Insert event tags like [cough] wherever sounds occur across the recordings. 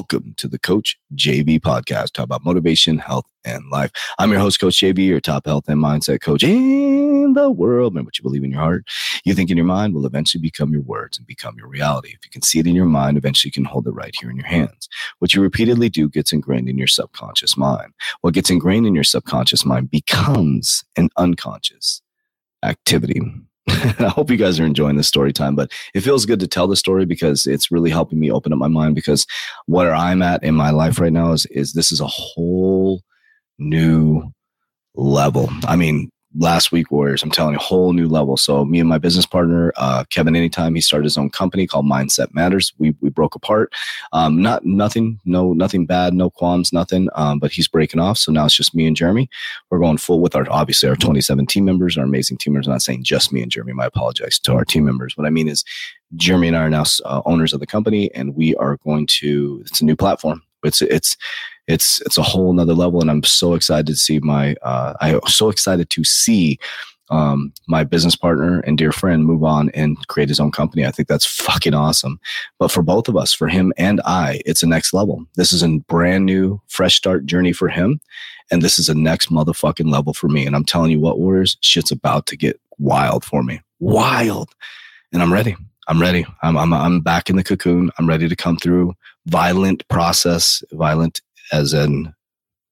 welcome to the Coach JV podcast. Talk about motivation, health, and life. I'm your host, Coach JV, your top health and mindset coach in the world. And what you believe in your heart, you think in your mind will eventually become your words and become your reality. If you can see it in your mind, eventually you can hold it right here in your hands. What you repeatedly do gets ingrained in your subconscious mind. What gets ingrained in your subconscious mind becomes an unconscious activity. [laughs] I hope you guys are enjoying this story time, but it feels good to tell the story because it's really helping me open up my mind because where I'm at in my life right now is, is this is a whole new level. I mean, last week warriors i'm telling you a whole new level. So me and my business partner uh, kevin anytime he started his own company called mindset matters. We, we broke apart. Um, not nothing no nothing bad no qualms nothing um, but he's breaking off. So now it's just me and jeremy. We're going full with our obviously our 27 team members our amazing team members. I'm not saying just me and jeremy my apologize to our team members. What i mean is jeremy and i are now uh, owners of the company and we are going to it's a new platform. It's it's it's it's a whole nother level and i'm so excited to see my uh, i'm so excited to see um, my business partner and dear friend move on and create his own company. I think that's fucking awesome. But for both of us, for him and I, it's a next level. This is a brand new, fresh start journey for him. And this is a next motherfucking level for me. And I'm telling you what, Warriors, shit's about to get wild for me. Wild. And I'm ready. I'm ready. I'm, I'm, I'm back in the cocoon. I'm ready to come through violent process, violent as an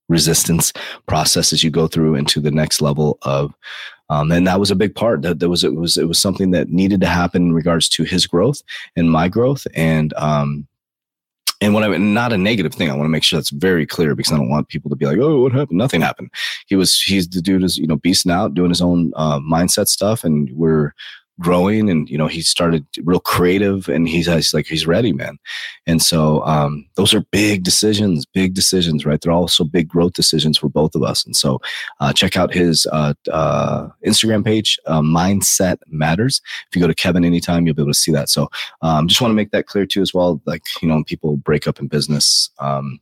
resistance process as you go through into the next level of um, and that was a big part that there was it was it was something that needed to happen in regards to his growth and my growth and um and what I not a negative thing, I want to make sure that's very clear because I don't want people to be like, "Oh, what happened? Nothing happened." He was he's the dude is you know beasting out, doing his own uh, mindset stuff, and we're growing and you know he started real creative and he's, he's like he's ready man. And so um, those are big decisions big decisions right? They're also big growth decisions for both of us. And so uh, check out his uh, uh, instagram page uh, mindset matters. If you go to kevin anytime you'll be able to see that. So um, just want to make that clear too as well like you know people break up in business um,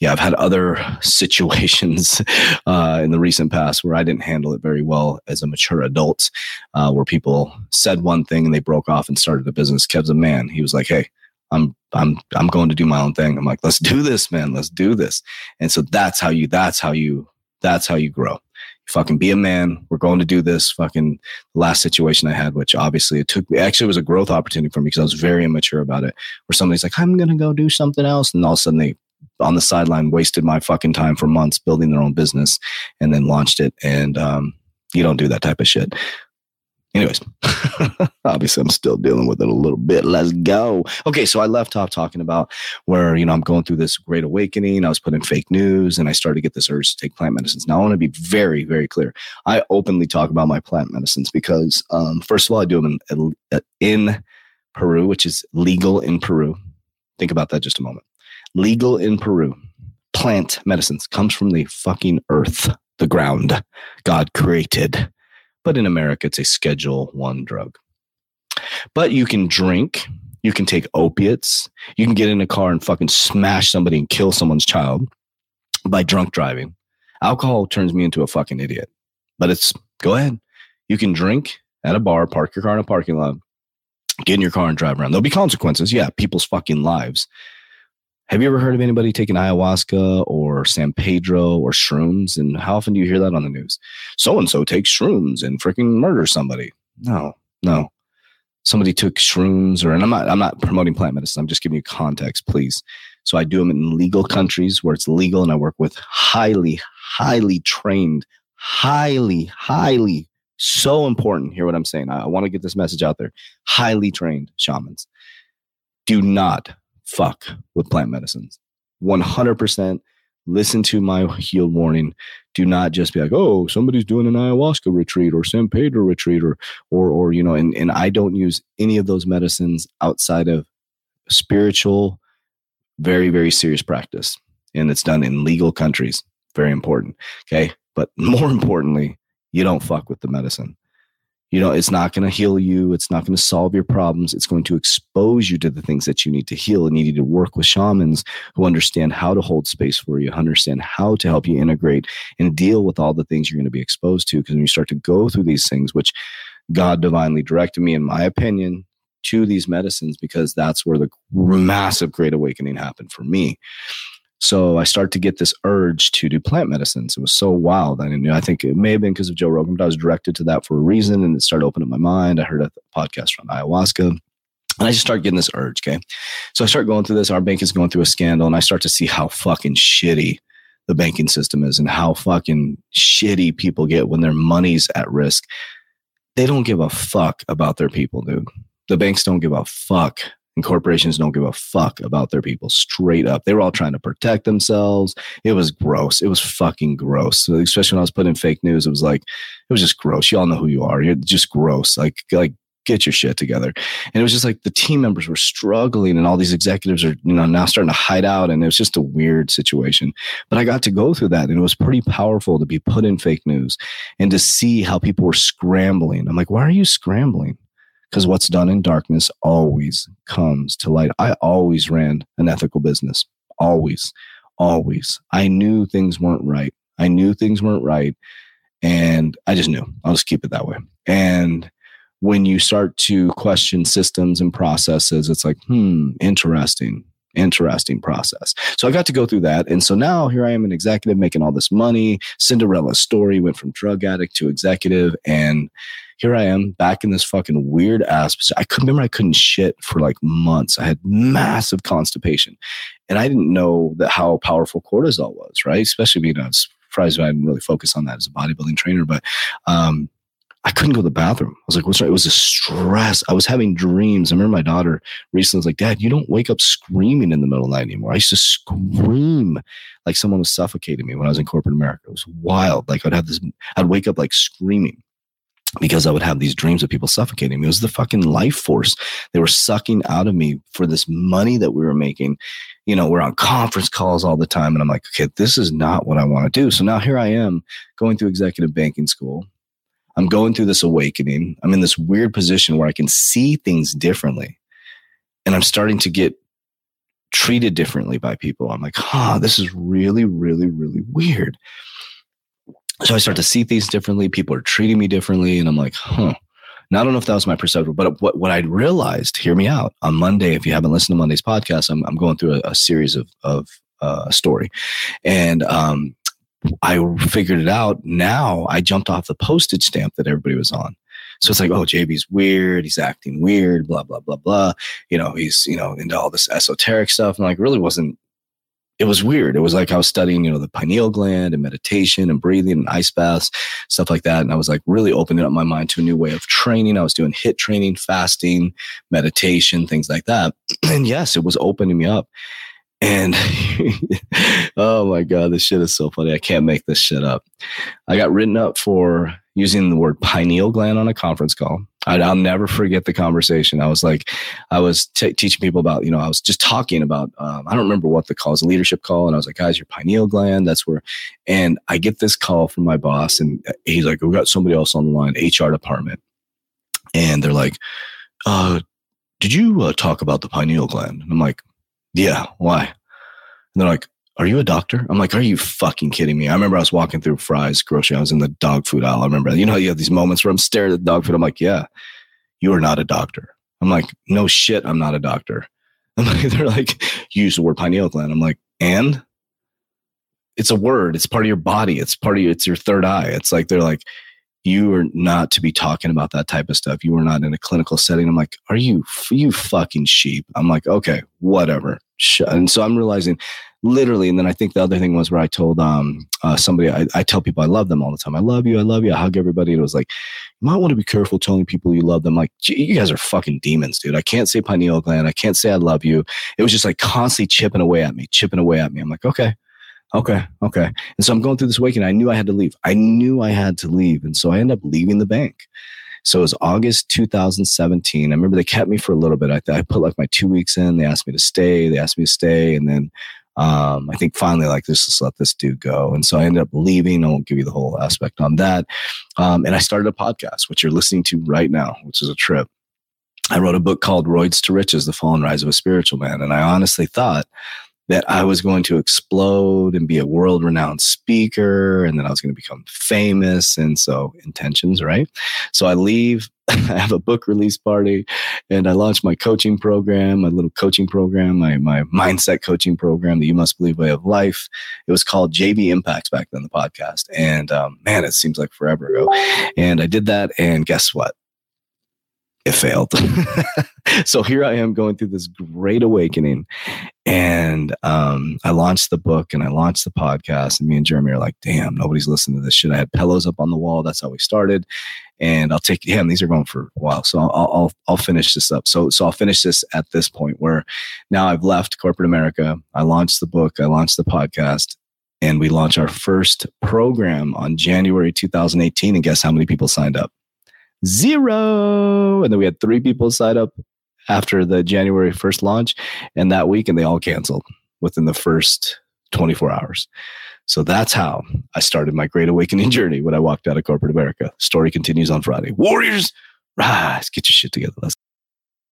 yeah, I've had other [laughs] situations uh, in the recent past where I didn't handle it very well as a mature adult, uh, where people said one thing and they broke off and started a business. Kev's a man. He was like, "Hey, I'm I'm I'm going to do my own thing." I'm like, "Let's do this, man. Let's do this." And so that's how you that's how you that's how you grow. You fucking be a man. We're going to do this. Fucking last situation I had, which obviously it took me. Actually, was a growth opportunity for me because I was very immature about it. Where somebody's like, "I'm gonna go do something else," and all of a sudden they on the sideline wasted my fucking time for months building their own business and then launched it and um, you don't do that type of shit Anyways, [laughs] obviously I'm still dealing with it a little bit. Let's go. Okay, so I left off talking about where, you know, I'm going through this great awakening. I was put in fake news and I started to get this urge to take plant medicines. Now I want to be very, very clear. I openly talk about my plant medicines because, um, first of all, I do them in, in Peru, which is legal in Peru. Think about that just a moment. Legal in Peru. Plant medicines comes from the fucking earth, the ground God created but in America, it's a Schedule One drug. But you can drink, you can take opiates, you can get in a car and fucking smash somebody and kill someone's child by drunk driving. Alcohol turns me into a fucking idiot. But it's go ahead. You can drink at a bar, park your car in a parking lot, get in your car and drive around. There'll be consequences. Yeah, people's fucking lives. Have you ever heard of anybody taking ayahuasca or San Pedro or shrooms? And how often do you hear that on the news? So and so takes shrooms and freaking murders somebody. No, no. Somebody took shrooms, or and I'm not I'm not promoting plant medicine. I'm just giving you context, please. So I do them in legal countries where it's legal, and I work with highly, highly trained, highly, highly so important. Hear what I'm saying? I, I want to get this message out there. Highly trained shamans. Do not fuck with plant medicines. 100% listen to my healed warning. Do not just be like, oh, somebody's doing an ayahuasca retreat or San Pedro retreat or, or, or, you know, and, and I don't use any of those medicines outside of spiritual, very, very serious practice. And it's done in legal countries. Very important. Okay. But [laughs] more importantly, you don't fuck with the medicine you know it's not going to heal you it's not going to solve your problems it's going to expose you to the things that you need to heal and you need to work with shamans who understand how to hold space for you understand how to help you integrate and deal with all the things you're going to be exposed to. Because when you start to go through these things which god divinely directed me in my opinion to these medicines because that's where the massive great awakening happened for me so I start to get this urge to do plant medicines. It was so wild. I mean, I think it may have been because of Joe Rogan, but I was directed to that for a reason, and it started opening my mind. I heard a podcast from ayahuasca. And I just start getting this urge, okay? So I start going through this. Our bank is going through a scandal, and I start to see how fucking shitty the banking system is and how fucking shitty people get when their money's at risk. They don't give a fuck about their people, dude. The banks don't give a fuck and corporations don't give a fuck about their people straight up. They were all trying to protect themselves. It was gross. It was fucking gross. So especially when I was putting fake news, it was like, it was just gross. You all know who you are. You're just gross. Like, like, get your shit together. And it was just like the team members were struggling and all these executives are, you know, now starting to hide out. And it was just a weird situation. But I got to go through that and it was pretty powerful to be put in fake news and to see how people were scrambling. I'm like, why are you scrambling? Because what's done in darkness always comes to light. I always ran an ethical business, always, always. I knew things weren't right. I knew things weren't right. And I just knew. I'll just keep it that way. And when you start to question systems and processes, it's like, hmm, interesting, interesting process. So I got to go through that. And so now here I am, an executive making all this money. Cinderella story went from drug addict to executive. And here I am back in this fucking weird ass. I could remember I couldn't shit for like months. I had massive constipation, and I didn't know that how powerful cortisol was. Right, especially being was surprised I didn't really focus on that as a bodybuilding trainer, but um, I couldn't go to the bathroom. I was like, what's right? It was a stress. I was having dreams. I remember my daughter recently was like, Dad, you don't wake up screaming in the middle of the night anymore. I used to scream like someone was suffocating me when I was in corporate America. It was wild. Like I'd have this, I'd wake up like screaming because I would have these dreams of people suffocating me. It was the fucking life force they were sucking out of me for this money that we were making. You know, we're on conference calls all the time. And I'm like, okay, this is not what I want to do. So now here I am going through executive banking school. I'm going through this awakening. I'm in this weird position where I can see things differently. And I'm starting to get treated differently by people. I'm like, huh, this is really, really, really weird so I start to see things differently. People are treating me differently. And I'm like, huh. Now, I don't know if that was my perception, but what, what I realized, hear me out. On Monday, if you haven't listened to Monday's podcast, I'm, I'm going through a, a series of, of uh, story. And um, I figured it out. Now I jumped off the postage stamp that everybody was on. So it's like, oh, JV's weird. He's acting weird, blah, blah, blah, blah. You know, he's, you know, into all this esoteric stuff. And like, really wasn't it was weird. It was like I was studying, you know, the pineal gland and meditation and breathing and ice baths, stuff like that. And I was like really opening up my mind to a new way of training. I was doing HIT training, fasting, meditation, things like that. [clears throat] And yes, it was opening me up. And [laughs] oh my God, this shit is so funny. I can't make this shit up. I got written up for using the word pineal gland on a conference call. I, will never forget the conversation. I was like, I was t- teaching people about, you know, I was just talking about, um, I don't remember what the call is, a leadership call. And I was like, guys, your pineal gland, that's where, and I get this call from my boss and he's like, we got somebody else on the line, HR department. And they're like, uh, did you uh, talk about the pineal gland? And I'm like, yeah, why? And they're like, are you a doctor? I'm like, are you fucking kidding me? I remember I was walking through Fry's grocery. I was in the dog food aisle. I remember, you know, you have these moments where I'm staring at the dog food. I'm like, yeah, you are not a doctor. I'm like, no shit, I'm not a doctor. [laughs] I'm like, they're like, you use the word pineal gland. I'm like, and it's a word. It's part of your body. It's part of your, it's your third eye. It's like, they're like, you are not to be talking about that type of stuff. You are not in a clinical setting. I'm like, are you, you fucking sheep? I'm like, okay, whatever. And so I'm realizing literally. And then I think the other thing was where I told um, uh, somebody, I, I, tell people I love them all the time. I love you. I love you. I hug everybody. It was like, you might want to be careful telling people you love them. Like, you guys are fucking demons, dude. I can't say pineal gland. I can't say I love you. It was just like constantly chipping away at me, chipping away at me. I'm like, okay, okay, okay. And so I'm going through this awakening. I knew I had to leave. I knew I had to leave. And so I ended up leaving the bank. So it was August 2017. I remember they kept me for a little bit. I, I put like my two weeks in. They asked me to stay. They asked me to stay. And then um, I think finally, like, this, just let this dude go. And so I ended up leaving. I won't give you the whole aspect on that. Um, and I started a podcast, which you're listening to right now, which is a trip. I wrote a book called Roids to Riches, The Fall and Rise of a Spiritual Man. And I honestly thought that I was going to explode and be a world renowned speaker and then I was going to become famous. And so intentions, right? So I leave, [laughs] I have a book release party and I launch my coaching program, my little coaching program, my, my mindset coaching program, the You Must Believe Way of Life. It was called JV Impacts back then, the podcast. And um, man, it seems like forever ago. And I did that. And guess what? It failed. [laughs] [laughs] so here I am going through this great awakening. And um, I launched the book and I launched the podcast. And me and Jeremy are like, damn, nobody's listening to this shit. I had pillows up on the wall. That's how we started. And I'll take, damn, these are going for a while. So I'll, I'll, I'll finish this up. So, so I'll finish this at this point where now I've left corporate America. I launched the book, I launched the podcast, and we launched our first program on January 2018. And guess how many people signed up? Zero. And then we had three people sign up after the January 1st launch and that week, and they all canceled within the first 24 hours. So that's how I started my great awakening [laughs] journey when I walked out of corporate America. Story continues on Friday. Warriors, rise, get your shit together. Let's